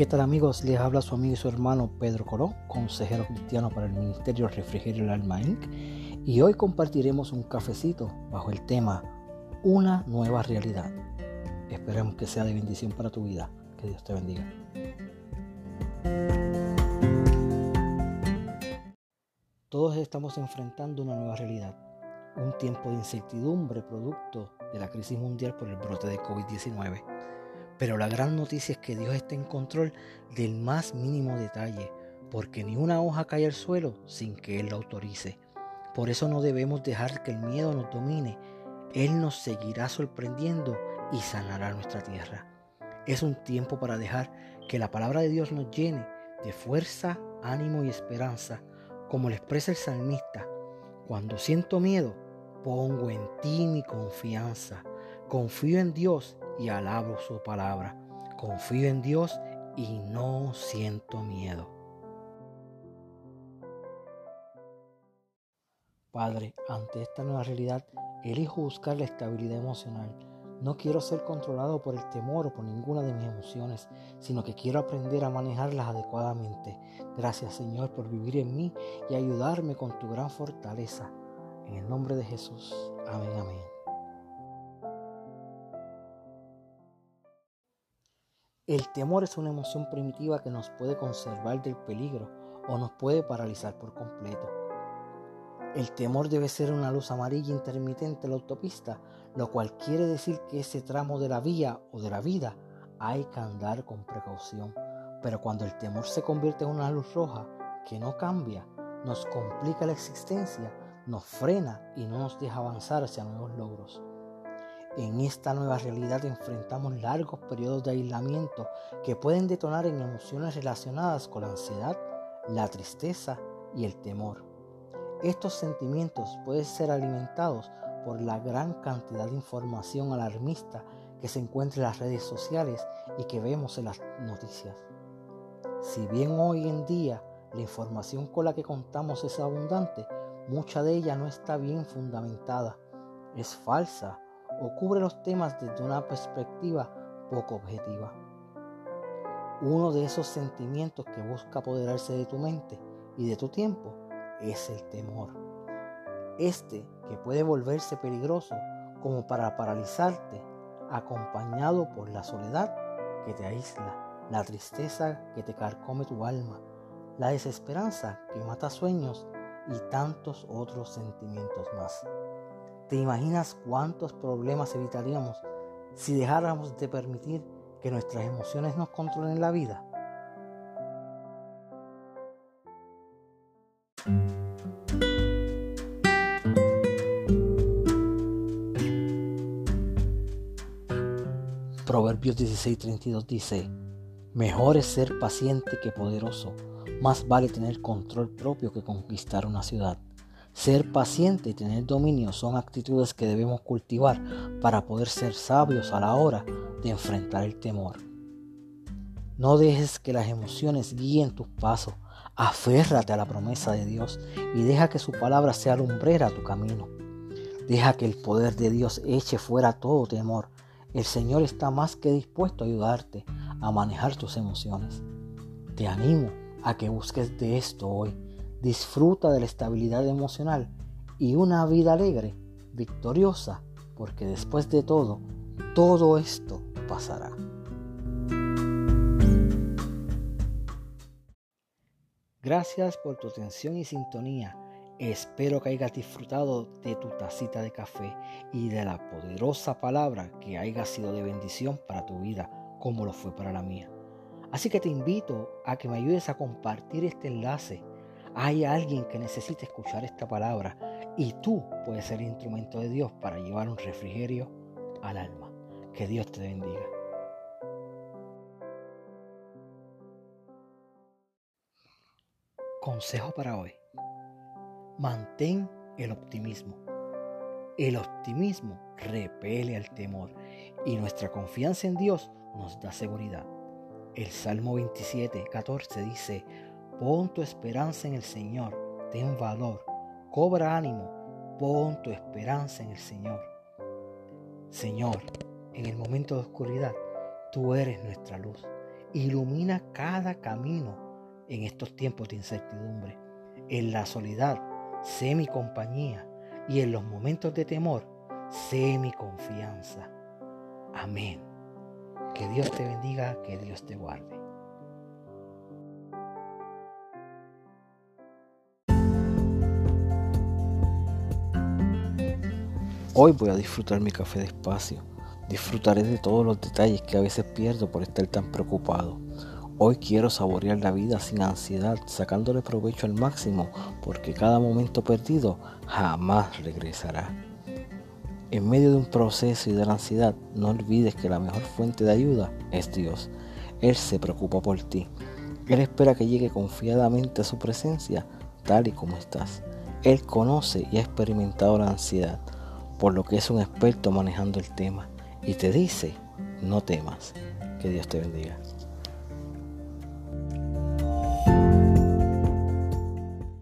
¿Qué tal amigos? Les habla su amigo y su hermano Pedro Colón, consejero cristiano para el Ministerio Refrigerio del Alma Inc. Y hoy compartiremos un cafecito bajo el tema Una nueva realidad. Esperemos que sea de bendición para tu vida. Que Dios te bendiga. Todos estamos enfrentando una nueva realidad, un tiempo de incertidumbre producto de la crisis mundial por el brote de COVID-19 pero la gran noticia es que Dios está en control del más mínimo detalle, porque ni una hoja cae al suelo sin que Él lo autorice. Por eso no debemos dejar que el miedo nos domine. Él nos seguirá sorprendiendo y sanará nuestra tierra. Es un tiempo para dejar que la palabra de Dios nos llene de fuerza, ánimo y esperanza, como le expresa el salmista. Cuando siento miedo, pongo en ti mi confianza. Confío en Dios y alabo su palabra. Confío en Dios y no siento miedo. Padre, ante esta nueva realidad, elijo buscar la estabilidad emocional. No quiero ser controlado por el temor o por ninguna de mis emociones, sino que quiero aprender a manejarlas adecuadamente. Gracias Señor por vivir en mí y ayudarme con tu gran fortaleza. En el nombre de Jesús. Amén, amén. El temor es una emoción primitiva que nos puede conservar del peligro o nos puede paralizar por completo. El temor debe ser una luz amarilla intermitente en la autopista, lo cual quiere decir que ese tramo de la vía o de la vida hay que andar con precaución. Pero cuando el temor se convierte en una luz roja que no cambia, nos complica la existencia, nos frena y no nos deja avanzar hacia nuevos logros. En esta nueva realidad enfrentamos largos periodos de aislamiento que pueden detonar en emociones relacionadas con la ansiedad, la tristeza y el temor. Estos sentimientos pueden ser alimentados por la gran cantidad de información alarmista que se encuentra en las redes sociales y que vemos en las noticias. Si bien hoy en día la información con la que contamos es abundante, mucha de ella no está bien fundamentada, es falsa o cubre los temas desde una perspectiva poco objetiva. Uno de esos sentimientos que busca apoderarse de tu mente y de tu tiempo es el temor. Este que puede volverse peligroso como para paralizarte, acompañado por la soledad que te aísla, la tristeza que te carcome tu alma, la desesperanza que mata sueños y tantos otros sentimientos más. ¿Te imaginas cuántos problemas evitaríamos si dejáramos de permitir que nuestras emociones nos controlen la vida? Proverbios 16:32 dice, Mejor es ser paciente que poderoso, más vale tener control propio que conquistar una ciudad. Ser paciente y tener dominio son actitudes que debemos cultivar para poder ser sabios a la hora de enfrentar el temor. No dejes que las emociones guíen tus pasos. Aférrate a la promesa de Dios y deja que su palabra sea lumbrera a tu camino. Deja que el poder de Dios eche fuera todo temor. El Señor está más que dispuesto a ayudarte a manejar tus emociones. Te animo a que busques de esto hoy disfruta de la estabilidad emocional y una vida alegre, victoriosa, porque después de todo, todo esto pasará. Gracias por tu atención y sintonía. Espero que hayas disfrutado de tu tacita de café y de la poderosa palabra que haya sido de bendición para tu vida, como lo fue para la mía. Así que te invito a que me ayudes a compartir este enlace hay alguien que necesita escuchar esta palabra y tú puedes ser instrumento de Dios para llevar un refrigerio al alma. Que Dios te bendiga. Consejo para hoy. Mantén el optimismo. El optimismo repele al temor y nuestra confianza en Dios nos da seguridad. El Salmo 27, 14 dice, Pon tu esperanza en el Señor, ten valor, cobra ánimo, pon tu esperanza en el Señor. Señor, en el momento de oscuridad, tú eres nuestra luz. ilumina cada camino en estos tiempos de incertidumbre. En la soledad, sé mi compañía y en los momentos de temor, sé mi confianza. Amén. Que Dios te bendiga, que Dios te guarde. Hoy voy a disfrutar mi café despacio. Disfrutaré de todos los detalles que a veces pierdo por estar tan preocupado. Hoy quiero saborear la vida sin ansiedad, sacándole provecho al máximo, porque cada momento perdido jamás regresará. En medio de un proceso y de la ansiedad, no olvides que la mejor fuente de ayuda es Dios. Él se preocupa por ti. Él espera que llegue confiadamente a su presencia tal y como estás. Él conoce y ha experimentado la ansiedad, por lo que es un experto manejando el tema y te dice, no temas. Que Dios te bendiga.